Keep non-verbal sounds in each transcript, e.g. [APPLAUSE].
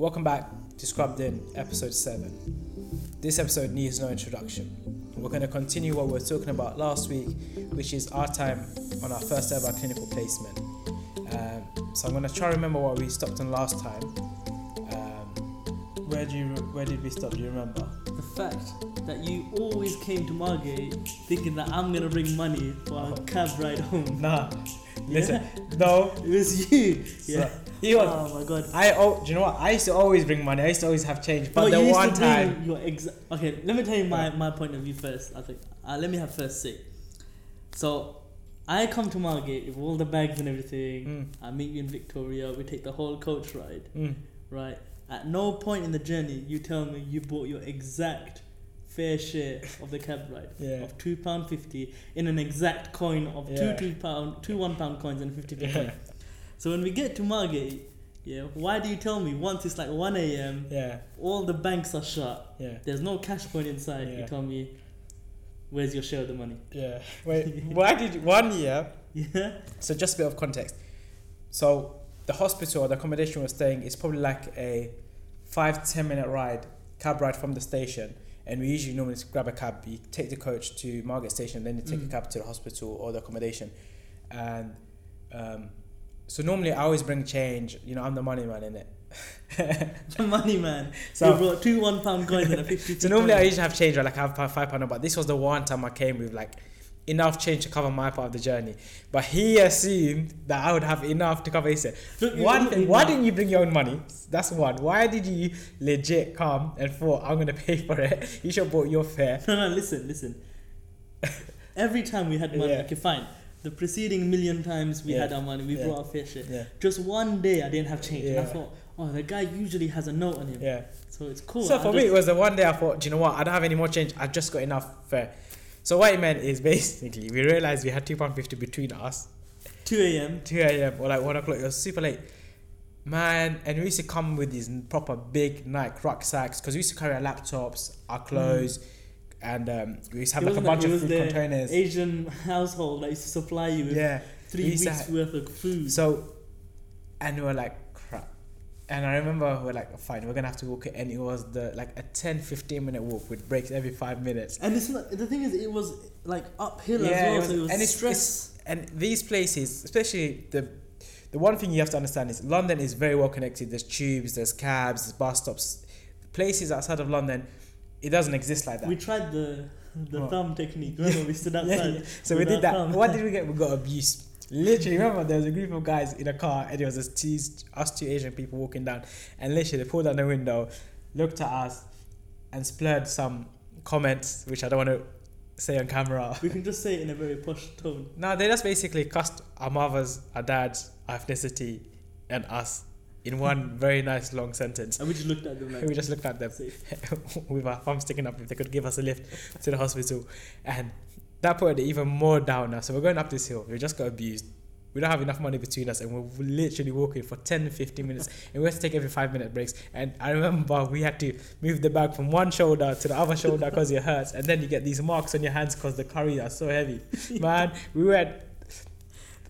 Welcome back to Scrubbed In, episode 7. This episode needs no introduction. We're going to continue what we were talking about last week, which is our time on our first ever clinical placement. Um, so I'm going to try to remember what we stopped on last time. Um, where, do you, where did we stop? Do you remember? The fact that you always came to Margate thinking that I'm gonna bring money for a cab ride home. Nah, [LAUGHS] listen, no. It was you. Yeah. So, [LAUGHS] was, oh my god. I oh, do you know what? I used to always bring money. I used to always have change. But No, the one time, Your exa- okay, let me tell you my, my point of view first. I think uh, let me have first say. So, I come to Margate with all the bags and everything. Mm. I meet you in Victoria. We take the whole coach ride. mm, Right. At no point in the journey you tell me you bought your exact fair share of the cab ride [LAUGHS] Yeah. of two pound fifty in an exact coin of Yeah. two two pound two one pound coins and fifty p [LAUGHS] Yeah. coins. So when we get to Margate, yeah, why do you tell me once it's like one a.m. yeah, all the banks are shut. yeah, There's no cash point inside. You tell me, where's your share of the money? yeah. [LAUGHS] Wait, why did one year? Yeah. So just a bit of context. So the hospital or the accommodation we're staying is probably like a five, 10 minute ride, cab ride from the station. And we usually normally grab a cab. You take the coach to Margate Station, then you take Mm. a cab to the hospital or the accommodation. And um, so normally I always bring change. You know, I'm the money man in it. [LAUGHS] The money man. So- you brought two one pound coins and a [LAUGHS] fifty. So normally I usually have change, right? Like I have five, pound, but this was the one time I came with like enough change to cover my part of the journey. But he assumed that I would have enough to cover his. One look, thing, you- why didn't you bring your own money? That's one. Why did you legit come and thought I'm gonna pay for it? [LAUGHS] You should have bought your fare. No, no, listen, listen. Every time we had money, Yeah. okay, fine. The preceding million times we Yeah. had our money, we Yeah. brought our fair share. Yeah, Just one day I didn't have change, and I thought, oh, the guy usually has a note on him, yeah. so it's cool. So I for me, it was the one day I thought, do you know what? I don't have any more change. I just got enough fare. So what it meant is basically we realized we had two pound fifty between us. 2 a.m. 2 a.m. or like 1 o'clock. It was super late. Man, and we used to come with these proper big Nike rucksacks because we used to carry our laptops, our mm. clothes, and um, we used to have like a bunch of food containers. Asian [LAUGHS] household that used to supply you with Yeah. three we weeks worth of food. So, and we were like, crap. And I remember we are like, fine, we're gonna have to walk it. And it was the like a 10 15 minute walk with breaks every five minutes. and it's not, the thing is, it was like uphill Yeah, as well, it was- so it was and it's- stress. And these places, especially the the one thing you have to understand is London is very well connected. There's tubes, there's cabs, there's bus stops. Places outside of London, it doesn't exist like that. We tried the the What? thumb technique. [LAUGHS] Remember, we stood outside. yeah. So we did that. thumb. What did we get? We got abuse. Literally, remember there was a group of guys in a car, and it was just two, us two Asian people walking down, and literally they pulled down the window, looked at us, and splurred some comments which I don't want to say on camera. We can just say it in a very posh tone. No, they just basically cussed our mothers, our dads, our ethnicity, and us in one very nice long sentence. And we just looked at them like, We just looked at them [LAUGHS] with our thumbs sticking up if they could give us a lift to the hospital. And that put it even more down now. So we're going up this hill. We just got abused. We don't have enough money between us and we're literally walking for 10, 15 minutes and we have to take every five minute breaks. And I remember we had to move the bag from one shoulder to the other shoulder because it hurts. And then you get these marks on your hands because the curry are so heavy. [LAUGHS] Man, we were,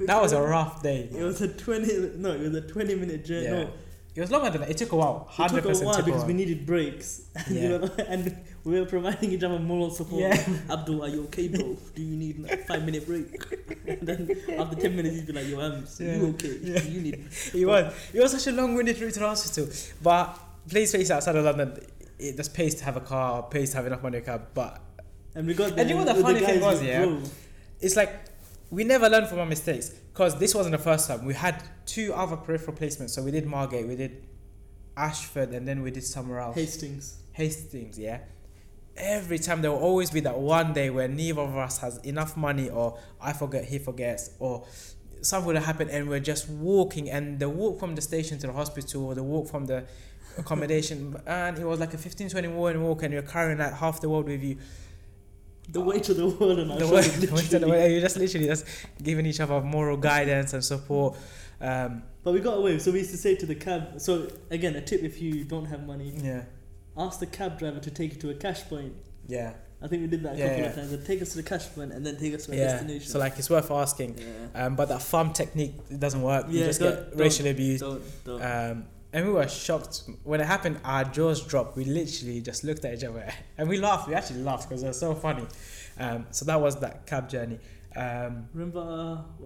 that was a [LAUGHS] rough day. It was a 20, no, it was a 20 minute journey. Yeah. No, It was longer than that. It took a while. it 100% took a while took because a we needed breaks. [LAUGHS] And, Yeah. we were, and we were providing each other moral support. Yeah. [LAUGHS] Abdul, are you okay, bro? Do you need a five minute break? And then after 10 minutes, you'd be like, yo, I'm Yeah. you okay? Yeah. Do you need. It was. It was such a long-winded route to the hospital. But place space outside of London, it just pays to have a car, pays to have enough money to cab. But And we got And you know what the funny thing was, yeah? drove. it's like we never learn from our mistakes because this wasn't the first time. We had two other peripheral placements. So we did Margate, we did Ashford, and then we did somewhere else. Hastings. Hastings, yeah. Every time there will always be that one day where neither of us has enough money, or I forget, he forgets, or something would happen, and we're just walking. And the walk from the station to the hospital, or the walk from the accommodation, and it was like a 15 20 minute walk, and you're carrying like half the world with you. The weight of the world and The way, the way to the way, [LAUGHS] you're just literally just giving each other moral guidance and support. Um, But we got away. So we used to say to the cab. So again, a tip if you don't have money, yeah, ask the cab driver to take you to a cash point. yeah, I think we did that a Yeah, couple yeah. of times. They'd take us to the cash point and then take us to a yeah. destination. So like, it's worth asking. yeah. Um, but that thumb technique it doesn't work. Yeah, you just get racially abused. Don't, don't. Um, and we were shocked when it happened. Our jaws dropped. We literally just looked at each other [LAUGHS] and we laughed. We actually laughed because it was so funny. Um, so that was that cab journey. Um, Remember uh,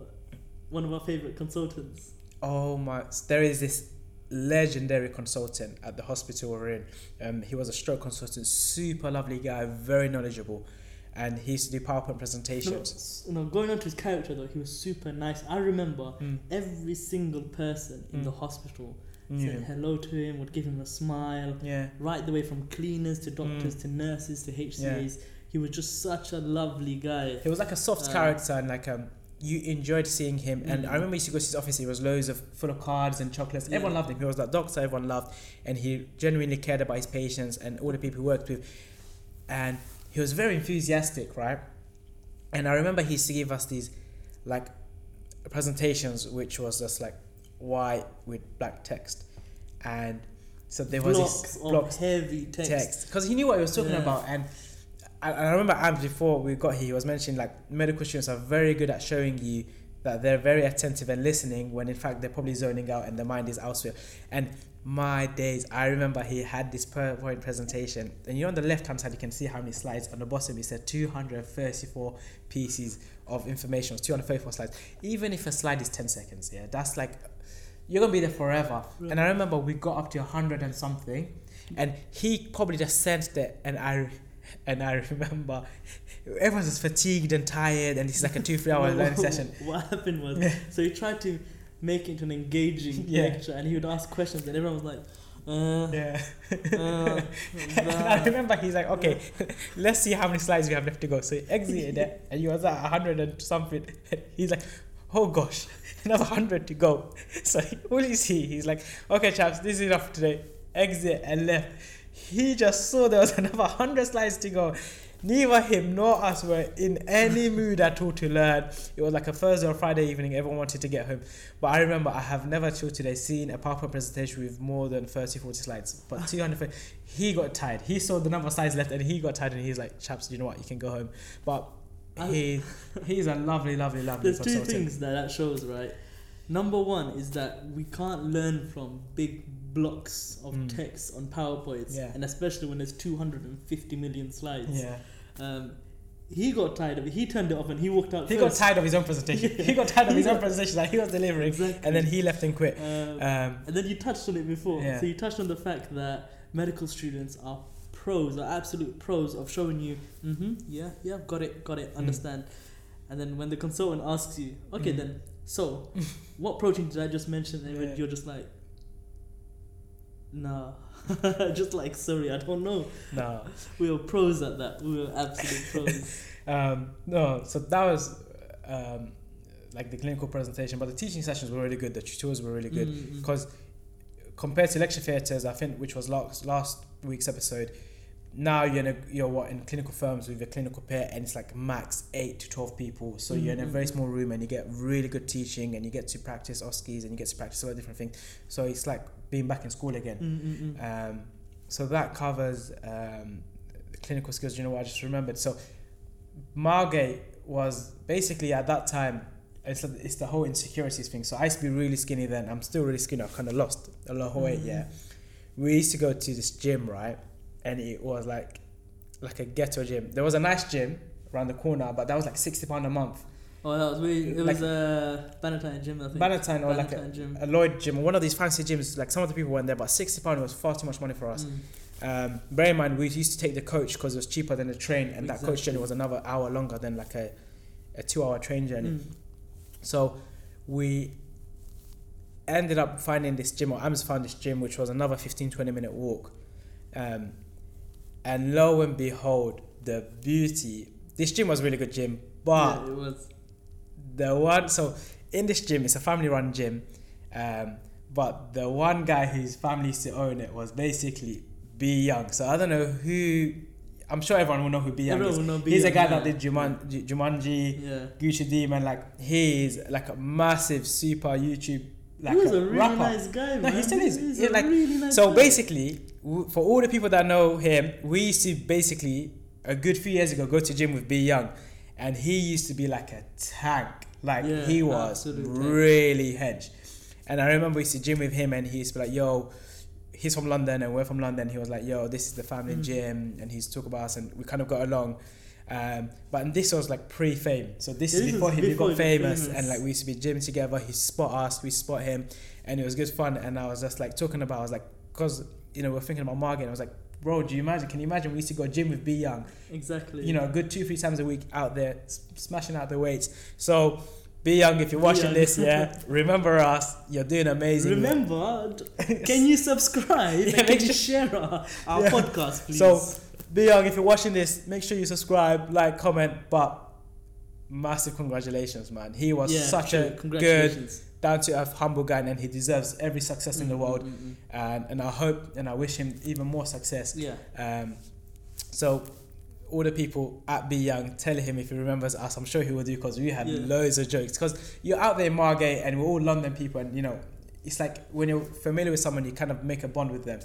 one of our favorite consultants? oh my! There is this legendary consultant at the hospital we're in. Um, he was a stroke consultant, super lovely guy, very knowledgeable, and he used to do PowerPoint presentations. s- no, going on to his character though, he was super nice. I remember Mm. every single person in Mm. the hospital Knew said hello to him, would give him a smile, Yeah. right the way from cleaners to doctors Mm. to nurses to HCAs. He was just such a lovely guy. He was like a soft Uh, character and like um you enjoyed seeing him and Mm. I remember he used to go to his office, he was loads of full of cards and chocolates. Yeah. Everyone loved him. He was that doctor everyone loved and he genuinely cared about his patients and all the people he worked with. And he was very enthusiastic, right? And I remember he used to give us these like presentations which was just like white with black text. And so there was blocks this of blocks heavy text. text because he knew what he was talking Yeah. about and I, I remember Abs before we got here he was mentioning like medical students are very good at showing you that they're very attentive and listening when in fact they're probably zoning out and their mind is elsewhere and my days I remember he had this PowerPoint presentation and you know on the left hand side you can see how many slides on the bottom he said 234 pieces of information 234 slides even if a slide is 10 seconds yeah that's like you're gonna be there forever. And I remember we got up to 100 and something and he probably just sensed it and I and I [LAUGHS] remember everyone was fatigued and tired and is like a two three hour [LAUGHS] learning session. [LAUGHS] What happened was, so he tried to make it into an engaging Yeah. lecture, and he would ask questions, and everyone was like, uh, yeah. uh, I remember he's like okay let's see how many slides we have left to go. So he exited it and he was at 100 and something. He's like oh gosh [LAUGHS] another 100 to go. [LAUGHS] So he, all you see? He's like okay chaps this is enough today. Exit and left. He just saw there was [LAUGHS] another 100 slides to go. Neither him nor us were in any mood at all to learn. It was like a thursday or friday evening everyone wanted to get home. But i remember i have never till today seen a powerpoint presentation with more than 30 40 slides. But 200 he got tired. He saw the number of slides left and he got tired and he's like chaps you know what? You can go home. But he he's a lovely lovely lovely There's two things that that shows, right? Number one is that we can't learn from big blocks of Mm. text on PowerPoints, Yeah. and especially when there's 250 million slides. yeah Um, he got tired of it. He turned it off and he walked out. he got tired of his own presentation [LAUGHS] he got tired of his own [LAUGHS] presentation that he was delivering Exactly. and then he left and quit Um, um, And then you touched on it before. Yeah. So you touched on the fact that medical students are pros, are absolute pros of showing you, mm-hmm, yeah, yeah, got it, got it, understand. And then when the consultant asks you, okay, Mm. then, so [LAUGHS] what protein did I just mention? And Yeah. you're just like, nah, [LAUGHS] just like, sorry, I don't know. no [LAUGHS] We were pros at that. We were absolute pros. Um, no, so that was um, like the clinical presentation, but the teaching sessions were really good. The tutors were really good Mm, mm. because compared to lecture theatres, I think which was last last week's episode. Now you're in a, you're what in clinical firms with a clinical pair, and it's like max eight to twelve people. So you're in a very Mhm. small room, and you get really good teaching, and you get to practice OSCEs, and you get to practice a lot of different things. So it's like being back in school again. Mm, mm, mm. Um, so that covers um, the clinical skills. You know what I just remembered? So Margate was basically at that time. It's, it's the whole insecurities thing. So I used to be really skinny then. I'm still really skinny. I've kind of lost a lot of weight. Mhm. Yeah. We used to go to this gym, right? And it was like like a ghetto gym. There was a nice gym around the corner, but that was like sixty pound a month. Oh, that was really, it Like- was a Bannatyne gym, I think. Bannatyne or like a, gym. a Lloyd gym or one of these fancy gyms. Like some of the people went there, but sixty pound was far too much money for us. Mm. Um, bear in mind, we used to take the coach because it was cheaper than the train, and that coach journey was another hour longer than like a, a two-hour train journey. Mm. So we ended up finding this gym, or Ams found this gym, which was another 15, 20 minute walk. Um, and lo and behold, the beauty. This gym was a really good gym, but yeah, it was. the one so in this gym it's a family run gym um but the one guy whose family used to own it was basically B Young so I don't know who I'm sure everyone will know who B Young Everyone is will know B. he's a guy Young, that did Juman, Ju- Jumanji Yeah. Gucci Demon like he's like a massive super YouTube like he was a, a really rapper nice guy, No, he still is. He's like- really nice so guy. basically, w- for all the people that know him, we used to basically a good few years ago go to gym with B Young, and he used to be like a tank. Like Yeah, he was really hench, And I remember we used to gym with him, and he used to be like, "Yo." He's from London and we're from London. He was like, "Yo, this is the family Mm. gym," and he's talk about us, and we kind of got along. Um, but this was like pre-fame, so this Yeah, is before was he before got he got famous, famous. and like we used to be gym together. He spot us, we spot him, and it was good fun. And I was just like talking about, I was like, because you know we're thinking about Margate. I was like, bro, do you imagine? Can you imagine we used to go gym with B Young? Exactly. You know, a good two three times a week out there, smashing out the weights. So. B Young if you're watching Young. this, yeah. [LAUGHS] Remember us. You're doing amazing. Remember, [LAUGHS] can you subscribe Yeah, and can you share our, our [LAUGHS] Yeah. podcast, please? So, B Young if you're watching this. Make sure you subscribe, like, comment. But massive congratulations, man. He was yeah, such true. a good, down to earth, humble guy, and he deserves every success in the world. mm, mm, mm. And and I hope and I wish him even more success. Yeah. Um, so. All the people at B Young, tell him if he remembers us. I'm sure he will do because we had Yeah. loads of jokes. Because you're out there in Margate and we're all London people, and you know, it's like when you're familiar with someone, you kind of make a bond with them.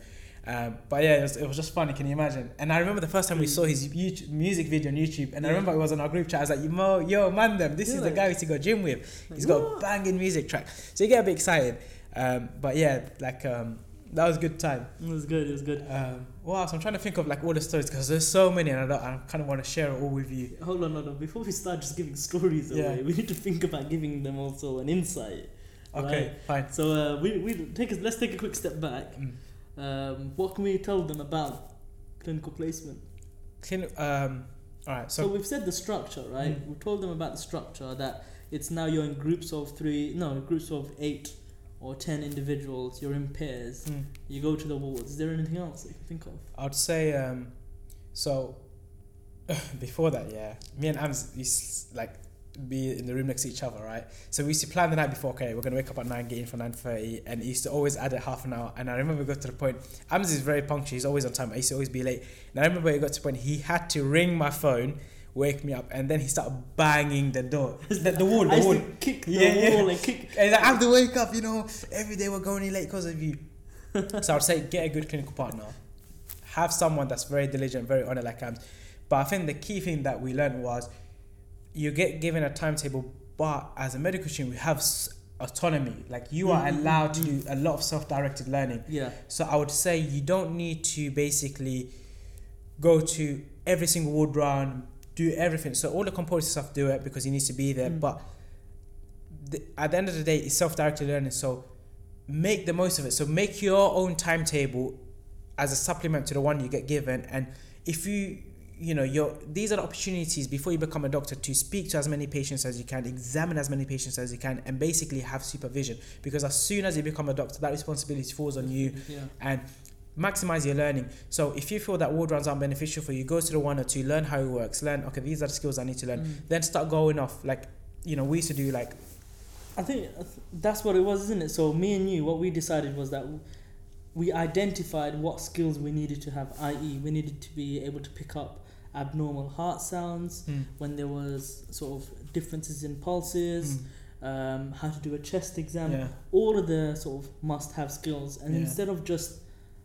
Um, but yeah, it was, it was just funny. Can you imagine? And I remember the first time we saw his YouTube, music video on YouTube, and I remember it was on our group chat. I was like, "Yo, yo, man, them, this is the guy we used to go gym with. He's got a banging music track." So you get a bit excited. Um, but yeah, like um, that was a good time. It was good. It was good. Um, what else? I'm trying to think of like all the stories because there's so many, and I, don't, I kind of want to share it all with you. Hold on, hold on. Before we start just giving stories Yeah. away, we need to think about giving them also an insight. Okay, Right. fine. So uh, we we take a, let's take a quick step back. Mm. Um, what can we tell them about clinical placement? Can, um, all right. So, So, we've said the structure, right? Mm. We've told them about the structure that it's now you're in groups of three, no, groups of eight or ten individuals. You're in pairs. mm, You go to the wards. Is there anything else that you can think of? I'd say um, so. [LAUGHS] before that, yeah, me and Ams like be in the room next to each other, right? So we used to plan the night before. Okay, we're gonna wake up at nine, get in for nine thirty, and he used to always add a half an hour. And I remember we got to the point. Ams is very punctual. He's always on time. I used to always be late. And I remember it got to the point he had to ring my phone, wake me up, and then he started banging the door, [LAUGHS] the, the wall, I the used wall. to kick the Yeah, yeah. wall and kick. [LAUGHS] And like, I have to wake up, you know, every day we're going in late because of you. [LAUGHS] so I'd say get a good clinical partner. Have someone that's very diligent, very on it like Ams. But I think the key thing that we learned was you get given a timetable, but as a medical student, we have s- autonomy. Like you are Mhm, allowed to do a lot of self-directed learning. Yeah. So I would say you don't need to basically go to every single ward round, do everything. So all the compulsory stuff, do it because you need to be there. Mm. But the, at the end of the day, it's self-directed learning. So make the most of it. So make your own timetable as a supplement to the one you get given. And if you you know your these are the opportunities before you become a doctor to speak to as many patients as you can examine as many patients as you can and basically have supervision because as soon as you become a doctor that responsibility falls on you Yeah. and maximize your learning. So if you feel that ward rounds aren't beneficial for you, go to the one or two, learn how it works, learn okay, these are the skills I need to learn. Mm. Then start going off. Like, you know, we used to do like I think that's what it was, isn't it? So me and you, what we decided was that we identified what skills we needed to have, i.e., we needed to be able to pick up abnormal heart sounds mm, when there was sort of differences in pulses, mm, um, how to do a chest exam, yeah, all of the sort of must-have skills. And Yeah. instead of just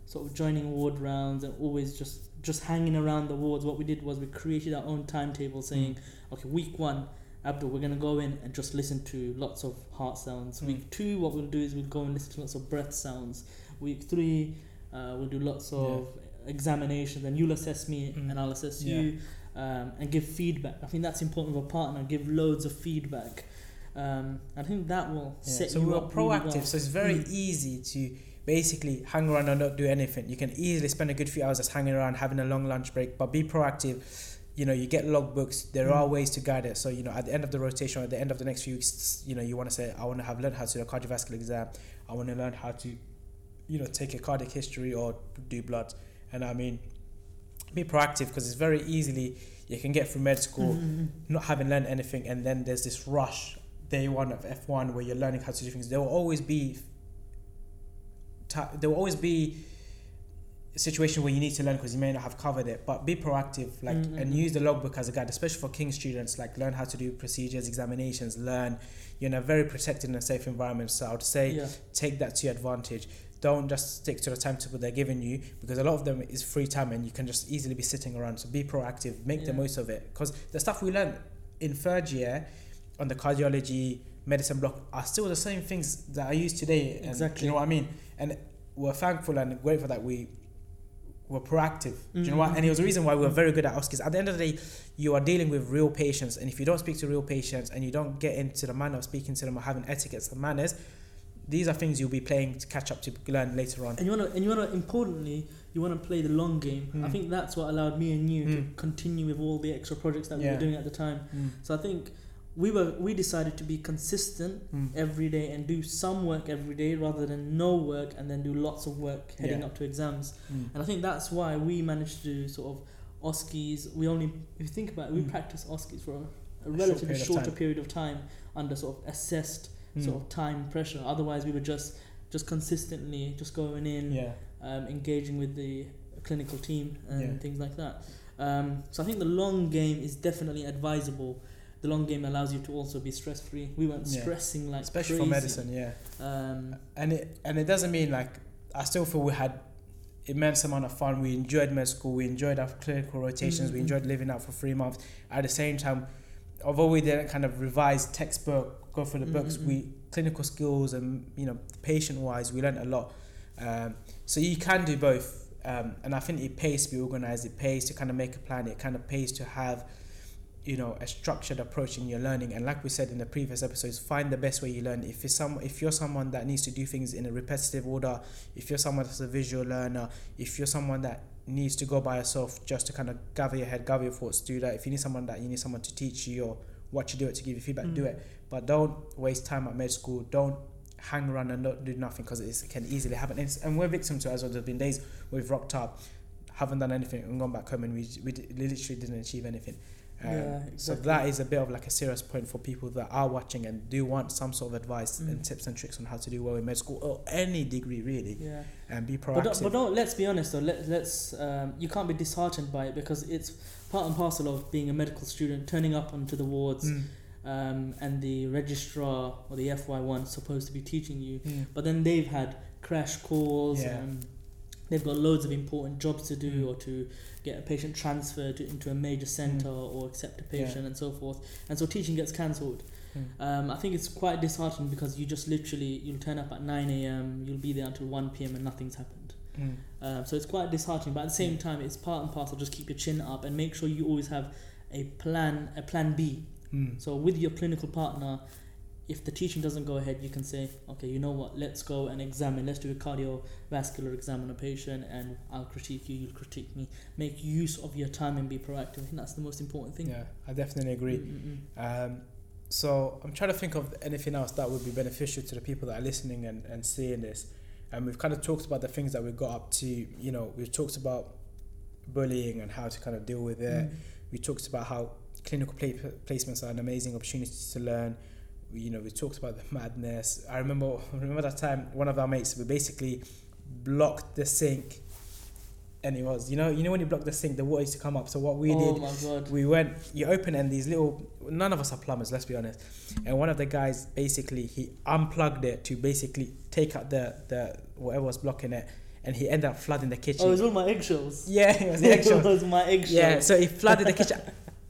sort of joining ward rounds and always just just hanging around the wards, what we did was we created our own timetable, saying, okay, week one. Abdul, we're gonna go in and just listen to lots of heart sounds. Mm. Week two, what we'll do is we'll go and listen to lots of breath sounds. Week three, uh, we'll do lots of examinations, and you'll assess me, Mm. and I'll assess Yeah. you, um, and give feedback. I think that's important with a partner. Give loads of feedback. Um, I think that will yeah. set So you we were up really proactive. well. So it's very Mm. easy to basically hang around and not do anything. You can easily spend a good few hours just hanging around, having a long lunch break, but be proactive. You know, you get logbooks. There Mm. are ways to guide it. So you know, at the end of the rotation, at the end of the next few weeks, you know, you want to say, I want to have learned how to do a cardiovascular exam. I want to learn how to, you know, take a cardiac history or do blood. And I mean, be proactive because it's very easily you can get through med school Mm, not having learned anything, and then there's this rush day one of F one where you're learning how to do things. There will always be there will always be a situation where you need to learn because you may not have covered it. But be proactive, like, Mm, mm, and use the logbook as a guide, especially for King students. Like, learn how to do procedures, examinations, learn. You're in a very protected and safe environment. So I would say yeah. take that to your advantage. Don't just stick to the timetable they're giving you because a lot of them is free time and you can just easily be sitting around. So be proactive, make the most of it. Because the stuff we learned in third year on the cardiology, medicine block are still the same things that I use today. And, Exactly. You know what I mean? And we're thankful and grateful that we were proactive. Do you know what? Mhm. And it was the reason why we were very good at OSCEs. At the end of the day, you are dealing with real patients, and if you don't speak to real patients and you don't get into the manner of speaking to them or having etiquettes and manners, these are things you'll be playing to catch up to learn later on. And you wanna and you wanna importantly you wanna play the long game. I Mm. think that's what allowed me and you to Mm. continue with all the extra projects that we were doing at the time. So I think we were we decided to be consistent Mm. every day and do some work every day rather than no work and then do lots of work heading Yeah. up to exams. Mm. And I think that's why we managed to do sort of OSCEs. We only, if you think about it, we Mm. practice OSCEs for a, a short relatively period shorter time. period of time under sort of assessed Mm. sort of time pressure. Otherwise, we were just just consistently just going in, Yeah. um, engaging with the clinical team and Yeah. things like that. Um, so I think the long game is definitely advisable. The long game allows you to also be stress free. We weren't Yeah. stressing like Especially crazy. for medicine, yeah. Um, and it and it doesn't mean like I still feel we had immense amount of fun. We enjoyed med school. We enjoyed our clinical rotations. We Mhm. enjoyed living out for three months. At the same time, although we didn't kind of revise textbook, go through the books, Mhm. we clinical skills and you know patient wise, we learned a lot. Um, so you can do both, um, and I think it pays to be organized. It pays to kind of make a plan. It kind of pays to have you know a structured approach in your learning and like we said in the previous episodes find the best way you learn if it's some if you're someone that needs to do things in a repetitive order if you're someone that's a visual learner if you're someone that needs to go by yourself just to kind of gather your head gather your thoughts do that if you need someone that you need someone to teach you or watch you do it to give you feedback do Mm. it but don't waste time at med school don't hang around and not do nothing because it can easily happen and, it's- and we're victims to it as well there's been days we've rocked up haven't done anything and gone back home and we, we literally didn't achieve anything um, Yeah, So that is a bit of like a serious point for people that are watching and do want some sort of advice Mm. and tips and tricks on how to do well in med school or any degree really, yeah. and be But proactive. don't, but don't let's be honest though. Let, let's um, you can't be disheartened by it because it's part and parcel of being a medical student, turning up onto the wards, Mm, um, and the registrar or the FY one is supposed to be teaching you. mm, But then they've had crash calls. Yeah. Um, they've got loads of important jobs to do Mm. or to get a patient transferred to, into a major center or accept a Yeah. patient and so forth. And so teaching gets cancelled. mm. Um, I think it's quite disheartening because you just literally you'll turn up at 9 a.m. You'll be there until 1 p.m. and nothing's happened. Mm. Um, so it's quite disheartening, but at the same time, it's part and parcel. Just keep your chin up and make sure you always have a plan, a plan B. Mm. So with your clinical partner, if the teaching doesn't go ahead, you can say, okay, you know what? Let's go and examine. Let's do a cardiovascular exam on a patient, and I'll critique you. You'll critique me. Make use of your time and be proactive. I think that's the most important thing. Yeah, I definitely agree. Mm, mm, Um, so I'm trying to think of anything else that would be beneficial to the people that are listening and, and seeing this. And we've kind of talked about the things that we got up to. You know, we've talked about bullying and how to kind of deal with mm. it. We talked about how clinical pla- placements are an amazing opportunity to learn. We, you know, we talked about the madness. I remember, I [LAUGHS] remember that time one of our mates we basically blocked the sink, and it was you know you know when you block the sink, the water used to come up. So what we oh did we went you open and these little none of us are plumbers let's be honest and one of the guys basically he unplugged it to basically take out the the whatever was blocking it and he ended up flooding the kitchen Oh, it was all my eggshells. yeah it was the [LAUGHS] it eggshells was my eggshells. yeah so he flooded the kitchen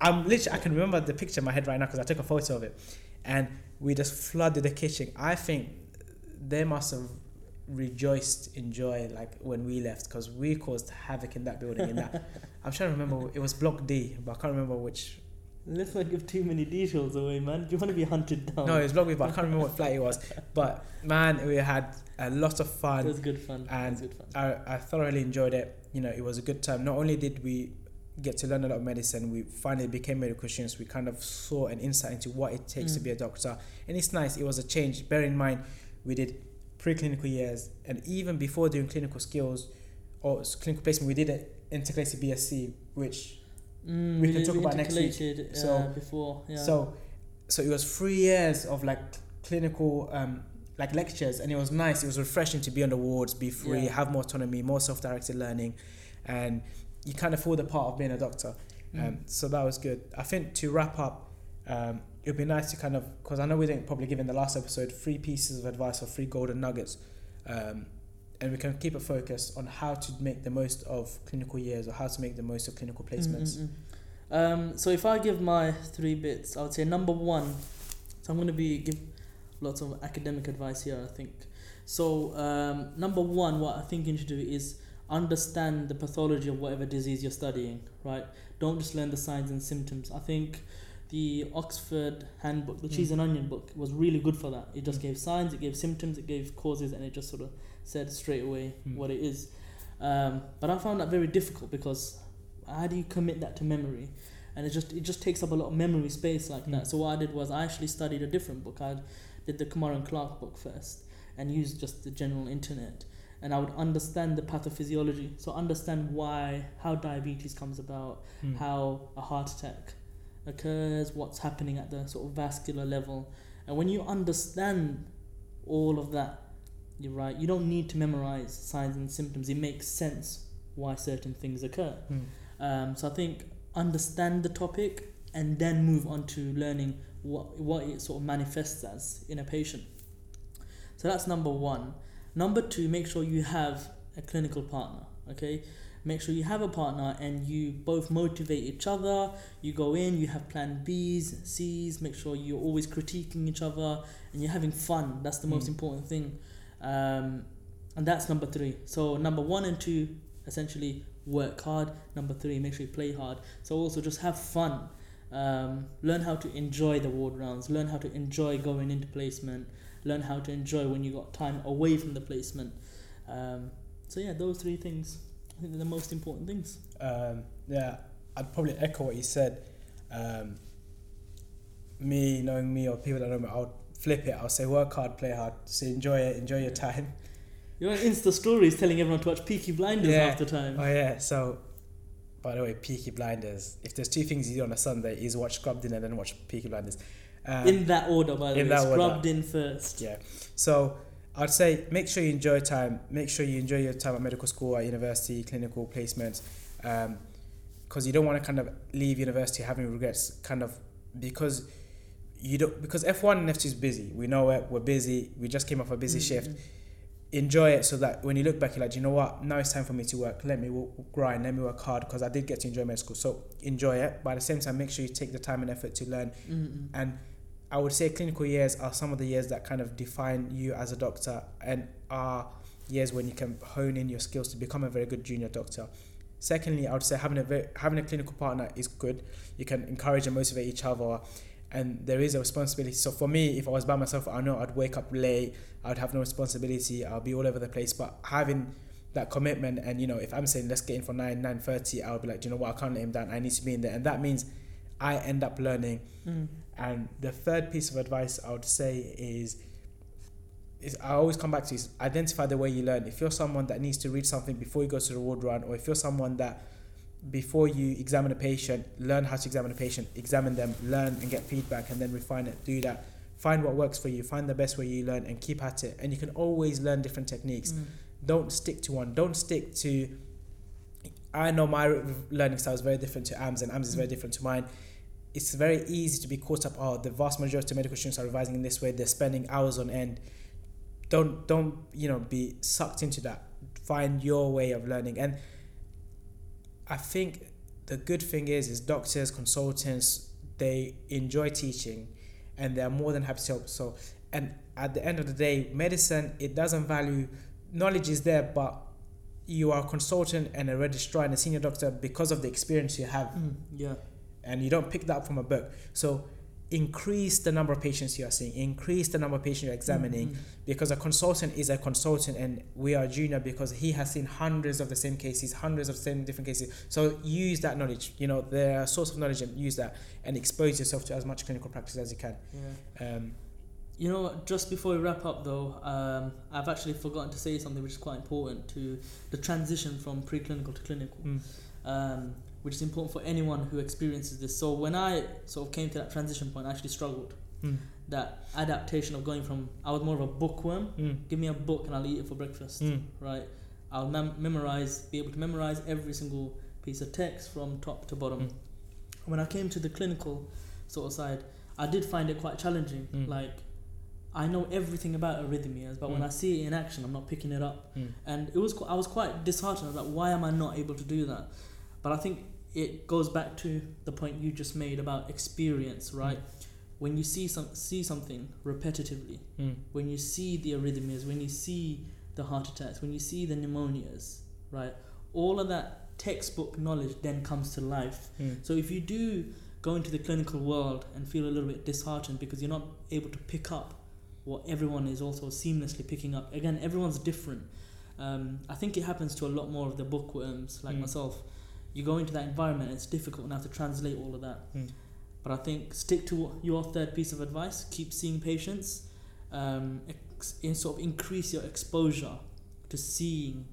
i'm literally i can remember the picture in my head right now because i took a photo of it and we just flooded the kitchen i think they must have rejoiced in joy like when we left because we caused havoc in that building in that [LAUGHS] i'm trying to remember it was block d but i can't remember which Let's not give too many details away, man. Do you want to be hunted down? No, it was Block B, but I can't remember what flight it was. But man, we had a lot of it fun. was good fun. and it was good fun. I, I thoroughly enjoyed it. You know, it was a good time. Not only did we get to learn a lot of medicine, we finally became medical students. We kind of saw an insight into what it takes to Mm. be a doctor. And it's nice. It was a change. Bear in mind, we did preclinical years, and even before doing clinical skills or clinical placement, we did an integrated BSc, which Mm, we can did- talk about next week. uh, So- before, yeah. So, so it was three years of like clinical, um, like lectures, and it was nice. It was refreshing to be on the wards, be free, Yeah. have more autonomy, more self-directed learning, and you kind of feel the part of being a doctor. Um, Mm. so that was good. I think to wrap up, um, it would be nice to kind of because I know we didn't probably give in the last episode three pieces of advice or three golden nuggets, um, and we can keep a focus on how to make the most of clinical years or how to make the most of clinical placements. Mm, mm, mm. Um, so if I give my three bits, I would say number one. So I'm going to be give. lots of academic advice here. I think. So um, number one, what I think you should do is understand the pathology of whatever disease you're studying. Right. Don't just learn the signs and symptoms. I think the Oxford Handbook, the Mm. cheese and onion book, was really good for that. It just Mm. gave signs, it gave symptoms, it gave causes, and it just sort of said straight away Mm. what it is. Um, but I found that very difficult because how do you commit that to memory? And it just it just takes up a lot of memory space like Mm. that. So what I did was I actually studied a different book. I did the Kumar and Clark book first and used just the general internet. And I would understand the pathophysiology. So understand why how diabetes comes about, Mm. how a heart attack occurs, what's happening at the sort of vascular level. And when you understand all of that, you're right, you don't need to memorize signs and symptoms. It makes sense why certain things occur. Mm. Um, so I think understand the topic and then move on to learning what, what it sort of manifests as in a patient. So that's number one. Number two, make sure you have a clinical partner. Okay, make sure you have a partner and you both motivate each other. You go in, you have plan B's, C's. Make sure you're always critiquing each other and you're having fun. That's the most Mm. important thing. Um, and that's number three. So number one and two, essentially work hard. Number three, make sure you play hard. So also just have fun. Um, learn how to enjoy the ward rounds. Learn how to enjoy going into placement. Learn how to enjoy when you got time away from the placement. Um, so yeah, those three things. I think they're the most important things. Um, yeah, I'd probably echo what you said. Um, me knowing me or people that know me, I'll flip it. I'll say work hard, play hard. Say enjoy it, enjoy your time. You're on Insta stories telling everyone to watch Peaky Blinders Yeah. half the time. Oh yeah. So, by the way, Peaky Blinders. If there's two things you do on a Sunday, is watch Scrubbed In and then watch Peaky Blinders. Um, in that order, by the in way. that order. Scrubbed in first. Yeah. So I'd say make sure you enjoy time. Make sure you enjoy your time at medical school, at university, clinical placements, because you don't want to kind of leave university having regrets. Kind of because you don't because F one and F two is busy. We know it. We're busy. We just came off a busy Mm, shift. Enjoy it so that when you look back, you're like, you know what? Now it's time for me to work. Let me grind. Let me work hard because I did get to enjoy medical. school. So enjoy it, but at the same time, make sure you take the time and effort to learn Mm, mm. and I would say clinical years are some of the years that kind of define you as a doctor and are years when you can hone in your skills to become a very good junior doctor. Secondly, I would say having a very, having a clinical partner is good. You can encourage and motivate each other, and there is a responsibility. So for me, if I was by myself, I know I'd wake up late. I'd have no responsibility. I'll be all over the place. But having that commitment, and you know, if I'm saying let's get in for nine nine thirty, I'll be like, "Do you know what? I can't let him down. I need to be in there, and that means I end up learning Mm. And the third piece of advice I would say is, is I always come back to is identify the way you learn. If you're someone that needs to read something before you go to the ward run, or if you're someone that before you examine a patient, learn how to examine a patient, examine them, learn and get feedback, and then refine it. Do that. Find what works for you. Find the best way you learn, and keep at it. And you can always learn different techniques. Mm. Don't stick to one. Don't stick to. I know my learning style is very different to Ams, and Ams is very different to mine it's very easy to be caught up. Oh, the vast majority of medical students are revising in this way. They're spending hours on end. Don't don't you know be sucked into that. Find your way of learning, and I think the good thing is is doctors, consultants, they enjoy teaching, and they're more than happy to help. So, and at the end of the day, medicine it doesn't value knowledge is there, but you are a consultant and a registrar and a senior doctor because of the experience you have Mm. Yeah. And you don't pick that up from a book. So increase the number of patients you are seeing, increase the number of patients you're examining, Mm, because a consultant is a consultant and we are junior because he has seen hundreds of the same cases, hundreds of the same different cases. So use that knowledge, you know, the source of knowledge and use that and expose yourself to as much clinical practice as you can. Yeah. Um, You know? Just before we wrap up, though, um, I've actually forgotten to say something which is quite important to the transition from preclinical to clinical, mm, um, which is important for anyone who experiences this. So when I sort of came to that transition point, I actually struggled. mm, That adaptation of going from I was more of a bookworm. mm, Give me a book and I'll eat it for breakfast. mm, Right? I'll mem- memorize, be able to memorize every single piece of text from top to bottom. Mm. When I came to the clinical sort of side, I did find it quite challenging. Mm. Like, I know everything about arrhythmias, but when Mm. I see it in action, I'm not picking it up. mm, And it was I was quite disheartened. I was like, why am I not able to do that? But I think it goes back to the point you just made about experience, right? when you see some see something repetitively, Mm. when you see the arrhythmias, when you see the heart attacks, when you see the pneumonias, right? All of that textbook knowledge then comes to life. Mm. So if you do go into the clinical world and feel a little bit disheartened because you're not able to pick up what everyone is also seamlessly picking up. Again, everyone's different. Um, I think it happens to a lot more of the bookworms like Mm. myself. You go into that environment, it's difficult and have to translate all of that. Mm. But I think stick to your third piece of advice. Keep seeing patients. Um, ex- in sort of increase your exposure to seeing,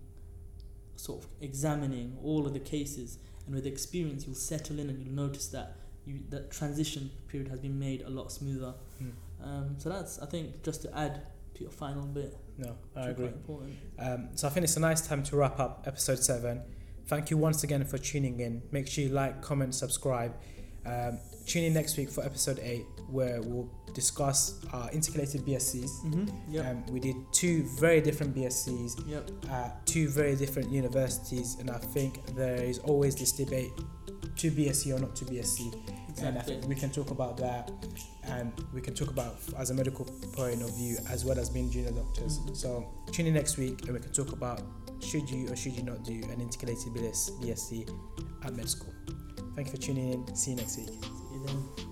sort of examining all of the cases, and with experience, you'll settle in and you'll notice that you that transition period has been made a lot smoother. Mm. Um, so that's I think just to add to your final bit. No, I agree. Um, so I think it's a nice time to wrap up episode seven. Thank you once again for tuning in. Make sure you like, comment, subscribe. Um, tune in next week for episode eight, where we'll discuss our intercalated BSCs. Mm-hmm. Yep. Um, we did two very different BSCs yep. at two very different universities, and I think there is always this debate: to BSc or not to BSc. And I think we can talk about that, and we can talk about as a medical point of view as well as being junior doctors. Mhm. So tune in next week, and we can talk about should you or should you not do an intercalated BS, BSc at med school. Thank you for tuning in. See you next week. See you.